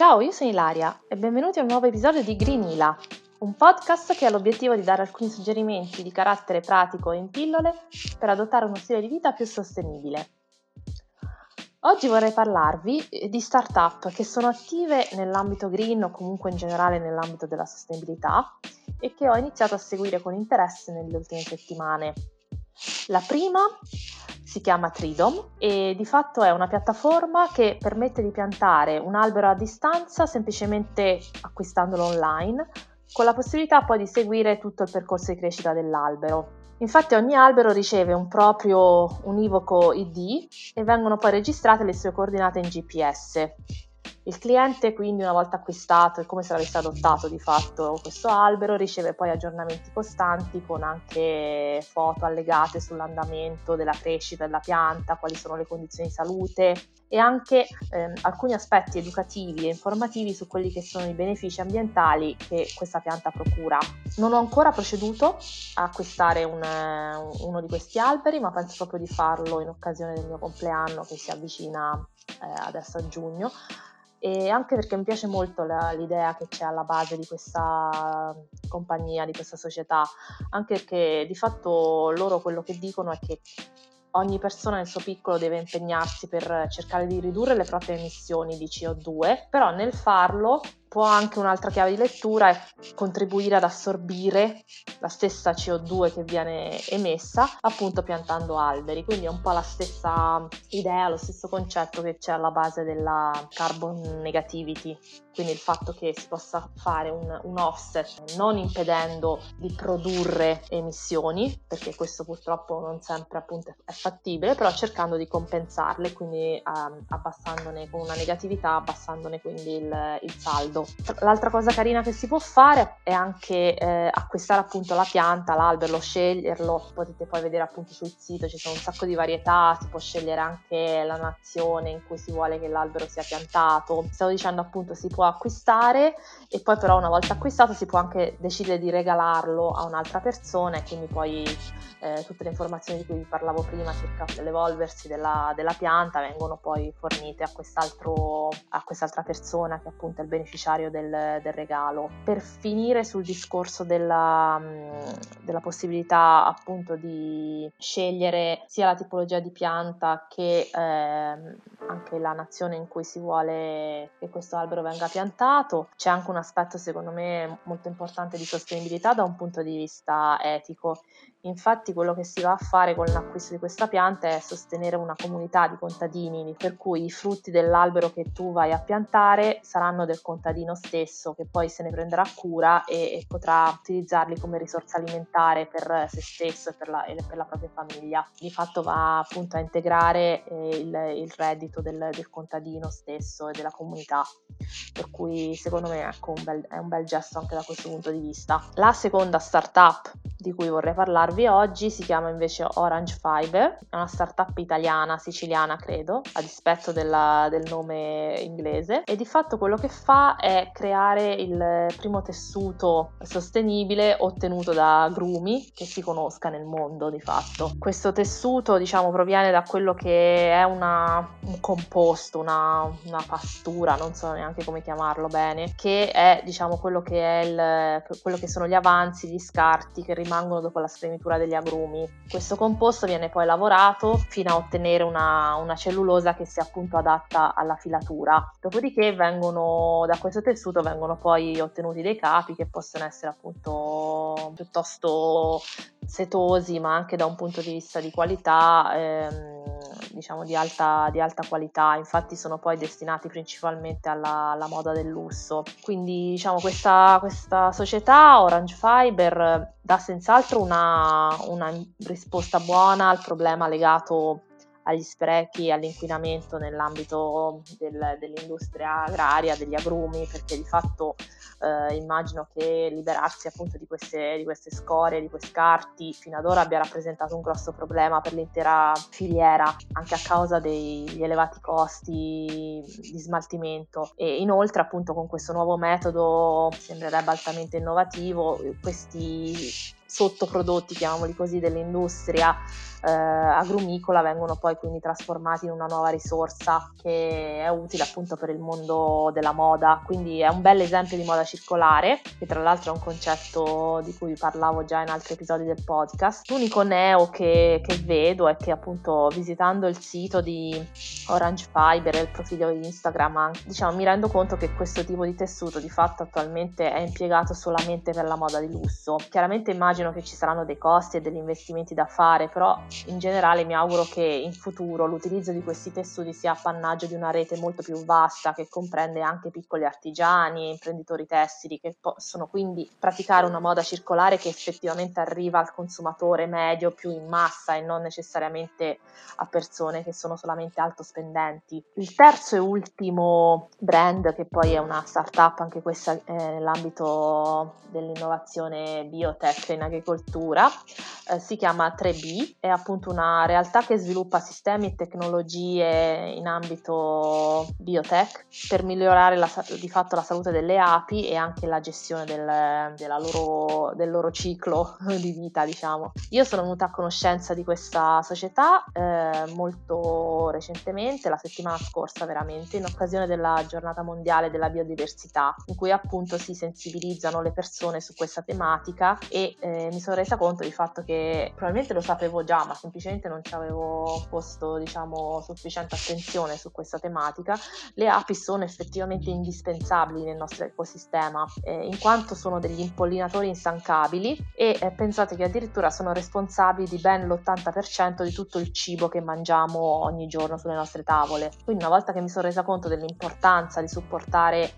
Ciao, io sono Ilaria e benvenuti a un nuovo episodio di Greenila, un podcast che ha l'obiettivo di dare alcuni suggerimenti di carattere pratico e in pillole per adottare uno stile di vita più sostenibile. Oggi vorrei parlarvi di start-up che sono attive nell'ambito green o comunque in generale nell'ambito della sostenibilità e che ho iniziato a seguire con interesse nelle ultime settimane. La prima si chiama Tridom e di fatto è una piattaforma che permette di piantare un albero a distanza semplicemente acquistandolo online, con la possibilità poi di seguire tutto il percorso di crescita dell'albero. Infatti ogni albero riceve un proprio univoco ID e vengono poi registrate le sue coordinate in GPS. Il cliente quindi una volta acquistato e come se l'avesse adottato di fatto questo albero riceve poi aggiornamenti costanti con anche foto allegate sull'andamento della crescita della pianta, quali sono le condizioni di salute e anche eh, alcuni aspetti educativi e informativi su quelli che sono i benefici ambientali che questa pianta procura. Non ho ancora proceduto a acquistare un, uno di questi alberi, ma penso proprio di farlo in occasione del mio compleanno che si avvicina eh, adesso a giugno e anche perché mi piace molto la, l'idea che c'è alla base di questa compagnia, di questa società, anche perché di fatto loro quello che dicono è che ogni persona nel suo piccolo deve impegnarsi per cercare di ridurre le proprie emissioni di CO2, però nel farlo può anche un'altra chiave di lettura è contribuire ad assorbire la stessa CO2 che viene emessa appunto piantando alberi, quindi è un po' la stessa idea, lo stesso concetto che c'è alla base della carbon negativity, quindi il fatto che si possa fare un, un offset non impedendo di produrre emissioni, perché questo purtroppo non sempre appunto è fattibile, però cercando di compensarle, quindi um, abbassandone con una negatività, abbassandone quindi il, il saldo caldo. L'altra cosa carina che si può fare è anche eh, acquistare appunto la pianta, l'albero, sceglierlo, potete poi vedere appunto sul sito, ci sono un sacco di varietà, si può scegliere anche la nazione in cui si vuole che l'albero sia piantato. Stavo dicendo appunto si può acquistare e poi però una volta acquistato si può anche decidere di regalarlo a un'altra persona e quindi poi eh, tutte le informazioni di cui vi parlavo prima circa l'evolversi della, della pianta vengono poi fornite a, quest'altro, a quest'altra persona che appunto è il beneficiario beneficiario del, del regalo. Per finire sul discorso della, mm, della, possibilità appunto di scegliere sia la tipologia di pianta che eh, anche la nazione in cui si vuole che questo albero venga piantato, c'è anche un aspetto secondo me molto importante di sostenibilità da un punto di vista etico Infatti quello che si va a fare con l'acquisto di questa pianta è sostenere una comunità di contadini, per cui i frutti dell'albero che tu vai a piantare saranno del contadino stesso che poi se ne prenderà cura e, e potrà utilizzarli come risorsa alimentare per se stesso e per la, e per la propria famiglia. Di fatto va appunto a integrare eh, il, il, reddito del, del, contadino stesso e della comunità, per cui secondo me ecco, un bel, è un bel gesto anche da questo punto di vista. La seconda startup di cui vorrei parlarvi oggi si chiama invece Orange Fiber, è una startup italiana, siciliana credo, a dispetto della, del nome inglese e di fatto quello che fa è creare il primo tessuto sostenibile ottenuto da agrumi che si conosca nel mondo di fatto. Questo tessuto diciamo proviene da quello che è una, un composto, una, una, pastura, non so neanche come chiamarlo bene, che è diciamo quello che, è il, quello che sono gli avanzi, gli scarti che rimangono rimangono dopo la spremitura degli agrumi. Questo composto viene poi lavorato fino a ottenere una, una cellulosa che sia appunto adatta alla filatura. Dopodiché vengono, da questo tessuto vengono poi ottenuti dei capi che possono essere appunto piuttosto setosi, ma anche da un punto di vista di qualità. Ehm, diciamo di alta, di alta, qualità, infatti sono poi destinati principalmente alla, alla moda del lusso. Quindi diciamo questa, questa società Orange Fiber dà senz'altro una, una risposta buona al problema legato agli sprechi all'inquinamento nell'ambito del, dell'industria agraria, degli agrumi, perché di fatto eh, immagino che liberarsi appunto di queste, di queste scorie, di questi scarti, fino ad ora abbia rappresentato un grosso problema per l'intera filiera, anche a causa degli elevati costi di smaltimento. E inoltre appunto con questo nuovo metodo, sembrerebbe altamente innovativo, questi sottoprodotti, chiamiamoli così, dell'industria eh, agrumicola vengono poi quindi trasformati in una nuova risorsa che è utile appunto per il mondo della moda. Quindi è un bel esempio di moda circolare, che tra l'altro è un concetto di cui parlavo già in altri episodi del podcast. L'unico neo che, che vedo è che appunto visitando il sito di Orange Fiber e il profilo di Instagram, diciamo, mi rendo conto che questo tipo di tessuto di fatto attualmente è impiegato solamente per la moda di lusso. Chiaramente immagino che ci saranno dei costi e degli investimenti da fare, però in generale mi auguro che in futuro l'utilizzo di questi tessuti sia appannaggio di una rete molto più vasta che comprende anche piccoli artigiani e imprenditori tessili che possono quindi praticare una moda circolare che effettivamente arriva al consumatore medio più in massa e non necessariamente a persone che sono solamente alto spendenti. Il terzo e ultimo brand che poi è una startup anche questa nell'ambito dell'innovazione biotech in agricoltura eh, si chiama 3B, è appunto una realtà che sviluppa sistemi e tecnologie in ambito biotech per migliorare la, di fatto la salute delle api e anche la gestione del, loro, del loro ciclo di vita, diciamo. Io sono venuta a conoscenza di questa società eh, molto recentemente, la settimana scorsa veramente, in occasione della giornata mondiale della biodiversità, in cui appunto si sensibilizzano le persone su questa tematica e eh, mi sono resa conto di fatto che probabilmente lo sapevo già, ma semplicemente non ci avevo posto diciamo sufficiente attenzione su questa tematica, le api sono effettivamente indispensabili nel nostro ecosistema eh, in quanto sono degli impollinatori instancabili e eh, pensate che addirittura sono responsabili di ben l'80% di tutto il cibo che mangiamo ogni giorno sulle nostre tavole. Quindi una volta che mi sono resa conto dell'importanza di supportare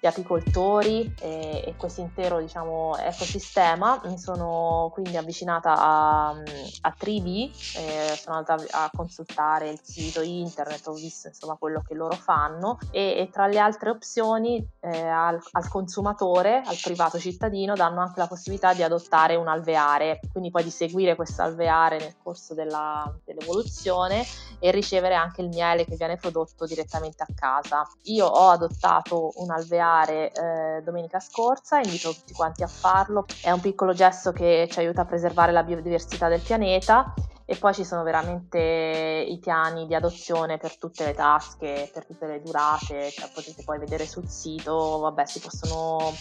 gli apicoltori e, e questo intero diciamo, ecosistema. Mi sono quindi avvicinata a, a Tribi, eh, sono andata a consultare il sito internet, ho visto insomma quello che loro fanno e, e tra le altre opzioni eh, al, al, consumatore, al privato cittadino, danno anche la possibilità di adottare un alveare, quindi poi di seguire questo alveare nel corso della, dell'evoluzione e ricevere anche il miele che viene prodotto direttamente a casa. Io ho adottato un alveare fare eh, domenica scorsa, invito tutti quanti a farlo. È un piccolo gesto che ci aiuta a preservare la biodiversità del pianeta e poi ci sono veramente i piani di adozione per tutte le tasche, per tutte le durate, cioè potete poi vedere sul sito, vabbè si possono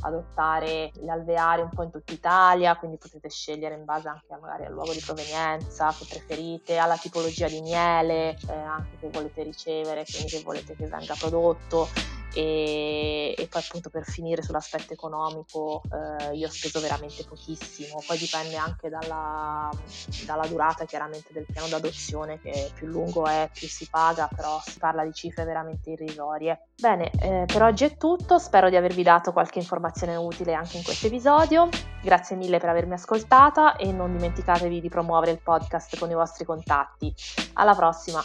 adottare gli alveari un po' in tutta Italia, quindi potete scegliere in base anche magari al luogo di provenienza che preferite, alla tipologia di miele eh, anche che volete ricevere, quindi che volete che venga prodotto e, e, poi appunto per finire sull'aspetto economico eh, io ho speso veramente pochissimo, poi dipende anche dalla, dalla, durata chiaramente del piano d'adozione che più lungo è più si paga, però si parla di cifre veramente irrisorie. Bene, eh, per oggi è tutto, spero di avervi dato qualche informazione utile anche in questo episodio, grazie mille per avermi ascoltata e non dimenticatevi di promuovere il podcast con i vostri contatti. Alla prossima!